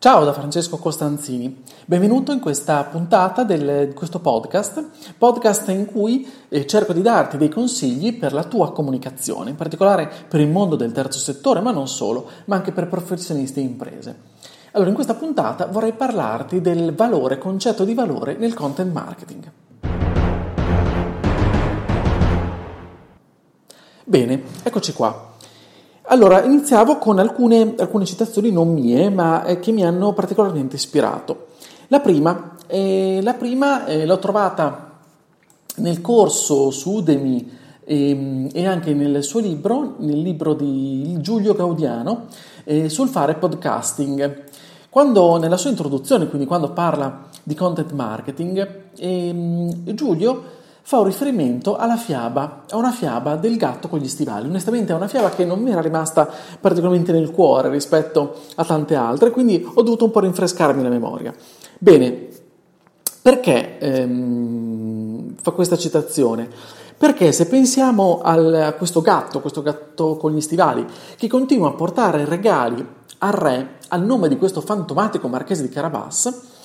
Ciao da Francesco Costanzini, benvenuto in questa puntata del, di questo podcast, podcast in cui eh, cerco di darti dei consigli per la tua comunicazione, in particolare per il mondo del terzo settore, ma non solo, ma anche per professionisti e imprese. Allora, in questa puntata vorrei parlarti del valore, concetto di valore nel content marketing. Bene, eccoci qua. Allora, iniziavo con alcune, alcune citazioni non mie, ma eh, che mi hanno particolarmente ispirato. La prima, eh, la prima eh, l'ho trovata nel corso su Udemy ehm, e anche nel suo libro, nel libro di Giulio Gaudiano, eh, sul fare podcasting. Quando nella sua introduzione, quindi quando parla di content marketing, ehm, Giulio fa un riferimento alla fiaba, a una fiaba del gatto con gli stivali. Onestamente è una fiaba che non mi era rimasta particolarmente nel cuore rispetto a tante altre, quindi ho dovuto un po' rinfrescarmi la memoria. Bene, perché ehm, fa questa citazione? Perché se pensiamo al, a questo gatto, questo gatto con gli stivali, che continua a portare regali al re al nome di questo fantomatico marchese di Carabas,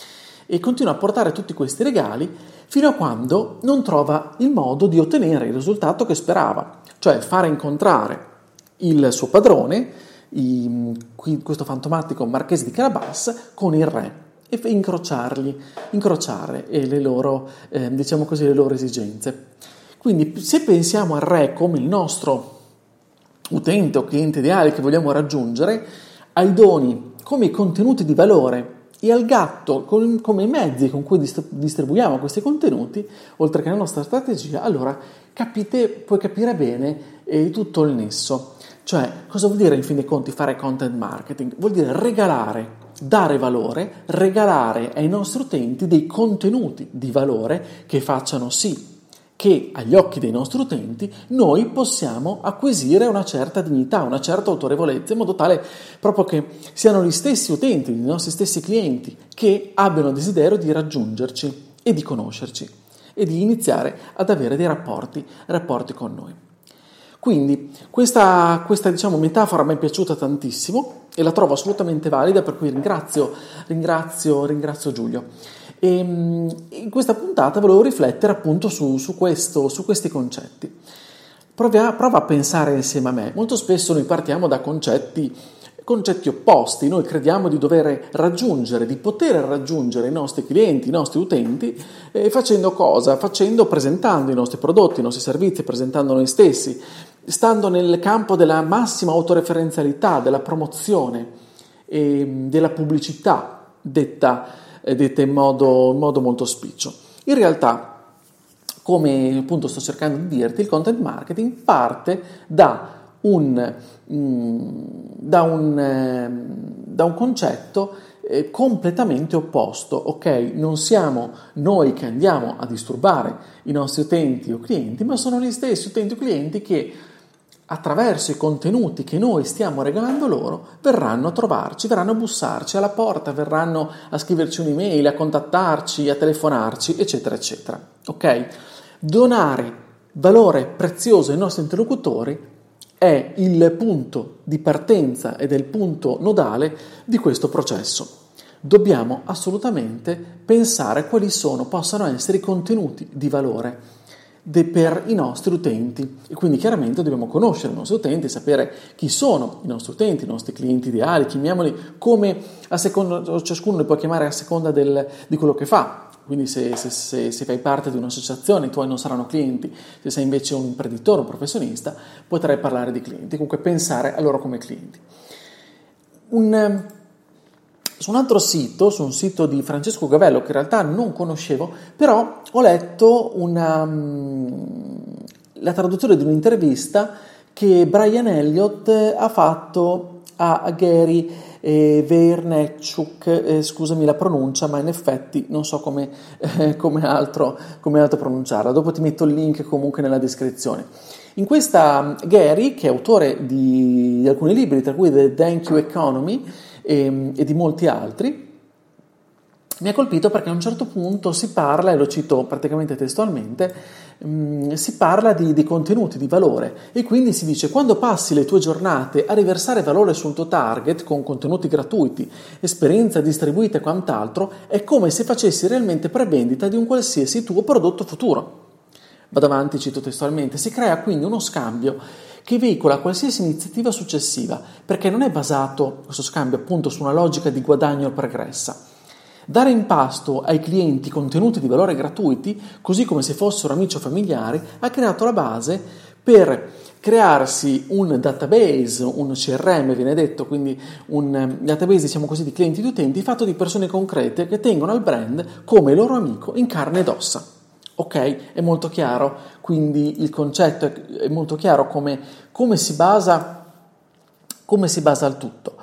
e continua a portare tutti questi regali fino a quando non trova il modo di ottenere il risultato che sperava, cioè fare incontrare il suo padrone, questo fantomatico marchese di Carabas, con il re e incrociargli, incrociare le loro, eh, diciamo così, le loro esigenze. Quindi se pensiamo al re come il nostro utente o cliente ideale che vogliamo raggiungere, ai doni come i contenuti di valore e al gatto con, come mezzi con cui distribuiamo questi contenuti, oltre che la nostra strategia, allora capite, puoi capire bene eh, tutto il nesso. Cioè, cosa vuol dire in fin dei conti fare content marketing? Vuol dire regalare, dare valore, regalare ai nostri utenti dei contenuti di valore che facciano sì che agli occhi dei nostri utenti noi possiamo acquisire una certa dignità, una certa autorevolezza, in modo tale proprio che siano gli stessi utenti, i nostri stessi clienti, che abbiano desiderio di raggiungerci e di conoscerci e di iniziare ad avere dei rapporti, rapporti con noi. Quindi questa, questa diciamo, metafora mi è piaciuta tantissimo e la trovo assolutamente valida, per cui ringrazio, ringrazio, ringrazio Giulio. E ehm, in questa puntata volevo riflettere appunto su, su, questo, su questi concetti. Prova, prova, a pensare insieme a me. Molto spesso noi partiamo da concetti, concetti opposti. Noi crediamo di dover raggiungere, di poter raggiungere i nostri clienti, i nostri utenti, eh, facendo cosa? Facendo, presentando i nostri prodotti, i nostri servizi, presentando noi stessi, stando nel campo della massima autoreferenzialità, della promozione e della pubblicità detta dette in modo, in modo molto spiccio. In realtà, come appunto sto cercando di dirti, il content marketing parte da un, mm, da un, eh, da un concetto eh, completamente opposto, ok? Non siamo noi che andiamo a disturbare i nostri utenti o clienti, ma sono gli stessi utenti o clienti che attraverso i contenuti che noi stiamo regalando loro, verranno a trovarci, verranno a bussarci alla porta, verranno a scriverci un'email, a contattarci, a telefonarci, eccetera, eccetera. Ok? Donare valore prezioso ai nostri interlocutori è il punto di partenza ed è il punto nodale di questo processo. Dobbiamo assolutamente pensare quali sono, possano essere i contenuti di valore per i nostri utenti e quindi chiaramente dobbiamo conoscere i nostri utenti, sapere chi sono i nostri utenti, i nostri clienti ideali, chiamiamoli come a seconda, ciascuno li può chiamare a seconda del, di quello che fa. Quindi se, se, se, se, fai parte di un'associazione i tuoi non saranno clienti, se sei invece un imprenditore, un professionista, potrai parlare di clienti, comunque pensare a loro come clienti. Un, su un altro sito, su un sito di Francesco Gavello, che in realtà non conoscevo, però ho letto una, mm, la traduzione di un'intervista che Brian Elliott ha fatto a Gary e Vernechuk, eh, scusami la pronuncia, ma in effetti non so come, eh, come, altro, come altro pronunciarla. Dopo ti metto il link comunque nella descrizione. In questa Gary, che è autore di, di alcuni libri, tra cui The Thank You Economy e, ehm, e di molti altri, mi ha colpito perché a un certo punto si parla, e lo cito praticamente testualmente, mh, si parla di, di, contenuti, di valore e quindi si dice quando passi le tue giornate a riversare valore sul tuo target con contenuti gratuiti, esperienza distribuita e quant'altro, è come se facessi realmente prevendita di un qualsiasi tuo prodotto futuro. Vado avanti, cito testualmente, si crea quindi uno scambio che veicola qualsiasi iniziativa successiva, perché non è basato questo scambio appunto su una logica di guadagno pregressa Dare in pasto ai clienti contenuti di valore gratuiti, così come se fossero amici o familiari, ha creato la base per crearsi un database, un CRM viene detto, quindi un ehm, database diciamo così di clienti e di utenti fatto di persone concrete che tengono al brand come loro amico in carne ed ossa. Ok? È molto chiaro, quindi il concetto è molto chiaro come, come, si, basa, come si basa il tutto.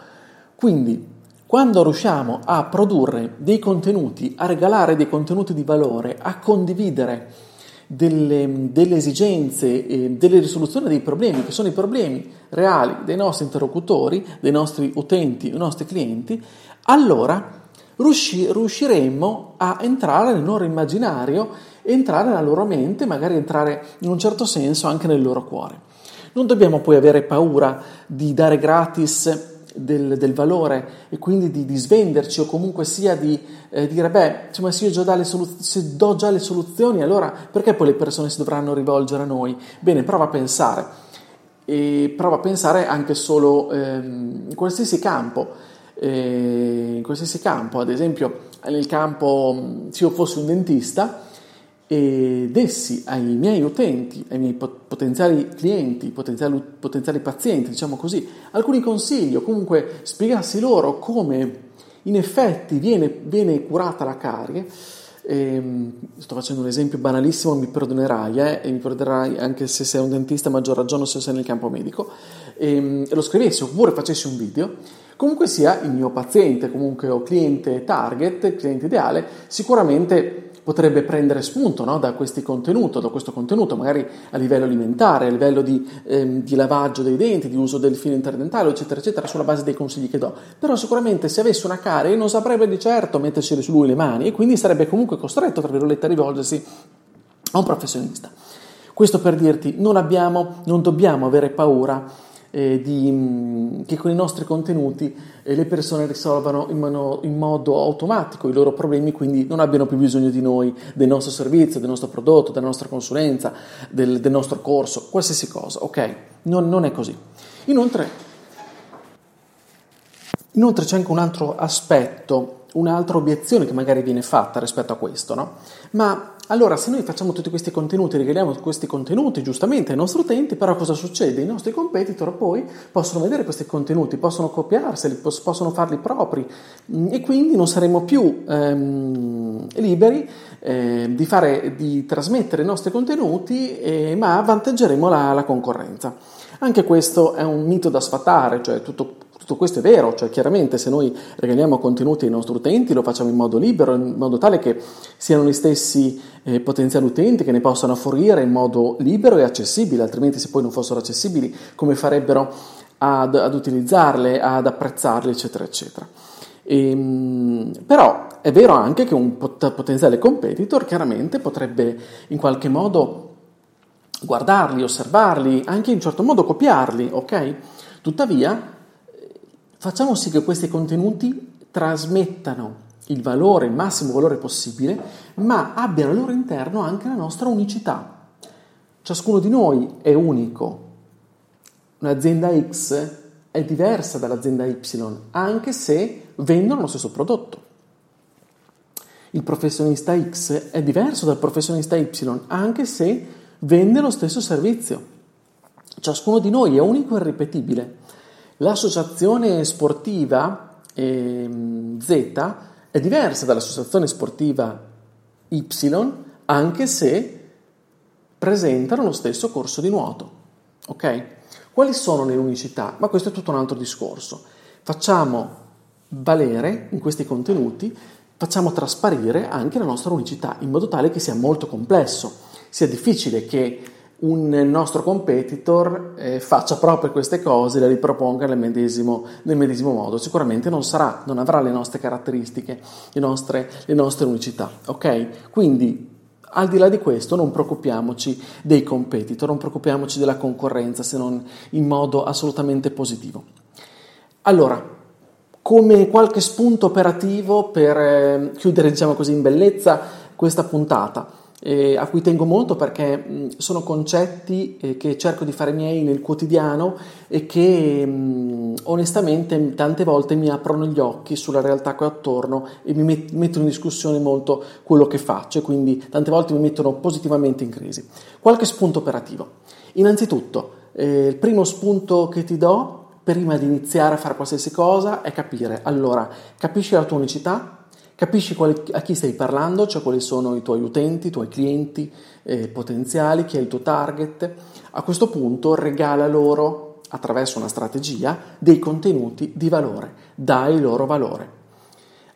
Quindi quando riusciamo a produrre dei contenuti, a regalare dei contenuti di valore, a condividere delle, delle esigenze, eh, delle risoluzioni dei problemi, che sono i problemi reali dei nostri interlocutori, dei nostri utenti, dei nostri clienti, allora riusci, riusciremo a entrare nel loro immaginario, entrare nella loro mente, magari entrare in un certo senso anche nel loro cuore. Non dobbiamo poi avere paura di dare gratis del, del, valore e quindi di, di, svenderci o comunque sia di eh, dire beh insomma se io già soluz- se do già le soluzioni allora perché poi le persone si dovranno rivolgere a noi? Bene, prova a pensare e prova a pensare anche solo ehm, in qualsiasi campo eh, in qualsiasi campo ad esempio nel campo se io fossi un dentista e dessi ai miei utenti, ai miei potenziali clienti, potenziali, potenziali pazienti, diciamo così, alcuni consigli o comunque spiegassi loro come in effetti viene, viene curata la carie. Eh, sto facendo un esempio banalissimo, mi perdonerai, eh, e mi perdonerai anche se sei un dentista, maggior ragione se sei nel campo medico, e, e lo scrivessi oppure facessi un video, comunque sia il mio paziente, comunque o cliente target, cliente ideale, sicuramente potrebbe prendere spunto no, da, da, questo contenuto, magari a livello alimentare, a livello di, ehm, di, lavaggio dei denti, di uso del filo interdentale, eccetera, eccetera, sulla base dei consigli che do. Però sicuramente se avesse una carie non saprebbe di certo metterci su lui le mani e quindi sarebbe comunque costretto, tra virgolette, a rivolgersi a un professionista. Questo per dirti, non abbiamo, non dobbiamo avere paura eh, di, mm, che con i nostri contenuti eh, le persone risolvano in, mano, in, modo automatico i loro problemi, quindi non abbiano più bisogno di noi, del nostro servizio, del nostro prodotto, della nostra consulenza, del, del nostro corso, qualsiasi cosa, ok? Non, non è così. Inoltre, inoltre c'è anche un altro aspetto, un'altra obiezione che magari viene fatta rispetto a questo, no? Ma allora, se noi facciamo tutti questi contenuti, regaliamo questi contenuti giustamente ai nostri utenti, però cosa succede? I nostri competitor poi possono vedere questi contenuti, possono copiarseli, possono farli propri mm, e quindi non saremo più ehm, liberi eh, di, fare, di, trasmettere i nostri contenuti, eh, ma avvantaggeremo la, la concorrenza. Anche questo è un mito da sfatare, cioè tutto tutto questo è vero, cioè chiaramente se noi regaliamo contenuti ai nostri utenti lo facciamo in modo libero, in modo tale che siano gli stessi eh, potenziali utenti che ne possano fornire in modo libero e accessibile, altrimenti se poi non fossero accessibili come farebbero ad, ad utilizzarle, ad apprezzarle, eccetera, eccetera. E, ehm, però è vero anche che un pot- potenziale competitor chiaramente potrebbe in qualche modo guardarli, osservarli, anche in un certo modo copiarli, ok? Tuttavia Facciamo sì che questi contenuti trasmettano il valore, il massimo valore possibile, ma abbiano al loro interno anche la nostra unicità. Ciascuno di noi è unico. Un'azienda X è diversa dall'azienda Y, anche se vendono lo stesso prodotto. Il professionista X è diverso dal professionista Y, anche se vende lo stesso servizio. Ciascuno di noi è unico e ripetibile. L'associazione sportiva eh, Z è diversa dall'associazione sportiva Y, anche se presentano lo stesso corso di nuoto. Ok? Quali sono le unicità? Ma questo è tutto un altro discorso. Facciamo valere in questi contenuti, facciamo trasparire anche la nostra unicità, in modo tale che sia molto complesso, sia difficile che un nostro competitor eh, faccia proprio queste cose e le riproponga nel medesimo, nel medesimo, modo. Sicuramente non sarà, non avrà le nostre caratteristiche, le nostre, le nostre unicità. Ok? Quindi al di là di questo non preoccupiamoci dei competitor, non preoccupiamoci della concorrenza se non in modo assolutamente positivo. Allora, come qualche spunto operativo per eh, chiudere diciamo così in bellezza questa puntata, eh, a cui tengo molto perché mh, sono concetti eh, che cerco di fare miei nel quotidiano e che mh, onestamente tante volte mi aprono gli occhi sulla realtà che ho attorno e mi met- mettono in discussione molto quello che faccio e quindi tante volte mi mettono positivamente in crisi. Qualche spunto operativo. Innanzitutto, eh, il primo spunto che ti do prima di iniziare a fare qualsiasi cosa è capire, allora, capisci la tua unicità, Capisci quali, a chi stai parlando, cioè quali sono i tuoi utenti, i tuoi clienti eh, potenziali, chi è il tuo target. A questo punto regala loro, attraverso una strategia, dei contenuti di valore, dai loro valore.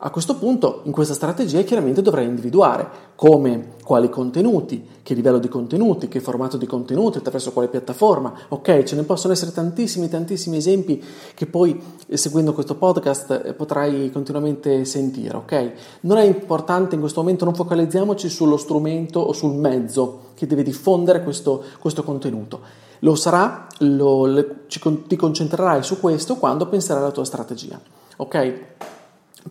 A questo punto, in questa strategia, chiaramente dovrai individuare come, quali contenuti, che livello di contenuti, che formato di contenuti, attraverso quale piattaforma. Ok, ce ne possono essere tantissimi, tantissimi esempi che poi, eh, seguendo questo podcast, eh, potrai continuamente sentire. Ok, non è importante in questo momento, non focalizziamoci sullo strumento o sul mezzo che deve diffondere questo, questo contenuto. Lo sarà, lo, le, ci, ti concentrerai su questo quando penserai alla tua strategia. Ok?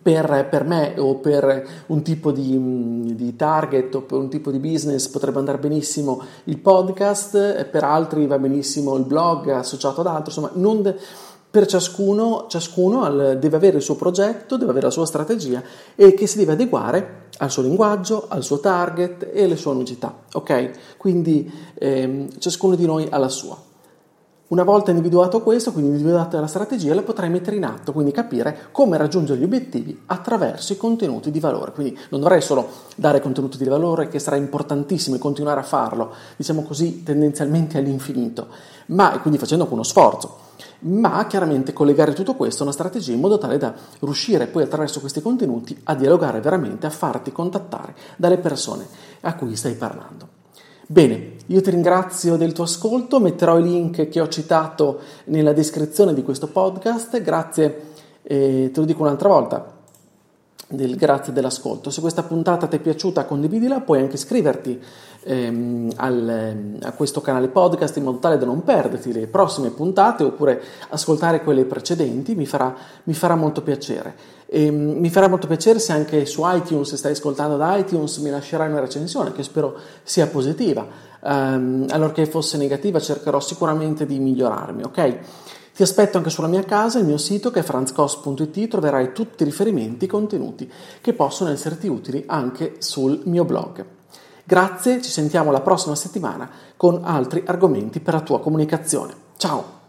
Per, per, me o per un tipo di, di, target o per un tipo di business potrebbe andare benissimo il podcast, per altri va benissimo il blog associato ad altro, insomma, de- per ciascuno, ciascuno al, deve avere il suo progetto, deve avere la sua strategia e che si deve adeguare al suo linguaggio, al suo target e alle sue unicità, ok? Quindi ehm, ciascuno di noi ha la sua. Una volta individuato questo, quindi individuata la strategia, la potrai mettere in atto, quindi capire come raggiungere gli obiettivi attraverso i contenuti di valore. Quindi non dovrai solo dare contenuti di valore, che sarà importantissimo e continuare a farlo, diciamo così, tendenzialmente all'infinito, ma quindi facendo uno sforzo, ma chiaramente collegare tutto questo a una strategia in modo tale da riuscire poi attraverso questi contenuti a dialogare veramente, a farti contattare dalle persone a cui stai parlando. Bene, io ti ringrazio del tuo ascolto, metterò i link che ho citato nella descrizione di questo podcast, grazie, eh, te lo dico un'altra volta, del, grazie dell'ascolto. Se questa puntata ti è piaciuta condividila, puoi anche iscriverti ehm, al, a questo canale podcast in modo tale da non perderti le prossime puntate oppure ascoltare quelle precedenti, mi farà, mi farà molto piacere. E, ehm, mi farà molto piacere se anche su iTunes, se stai ascoltando da iTunes, mi lascerai una recensione che spero sia positiva. Um, allorché fosse negativa cercherò sicuramente di migliorarmi, ok? Ti aspetto anche sulla mia casa, il mio sito che è franzcos.it, troverai tutti i riferimenti e contenuti che possono esserti utili anche sul mio blog. Grazie, ci sentiamo la prossima settimana con altri argomenti per la tua comunicazione. Ciao!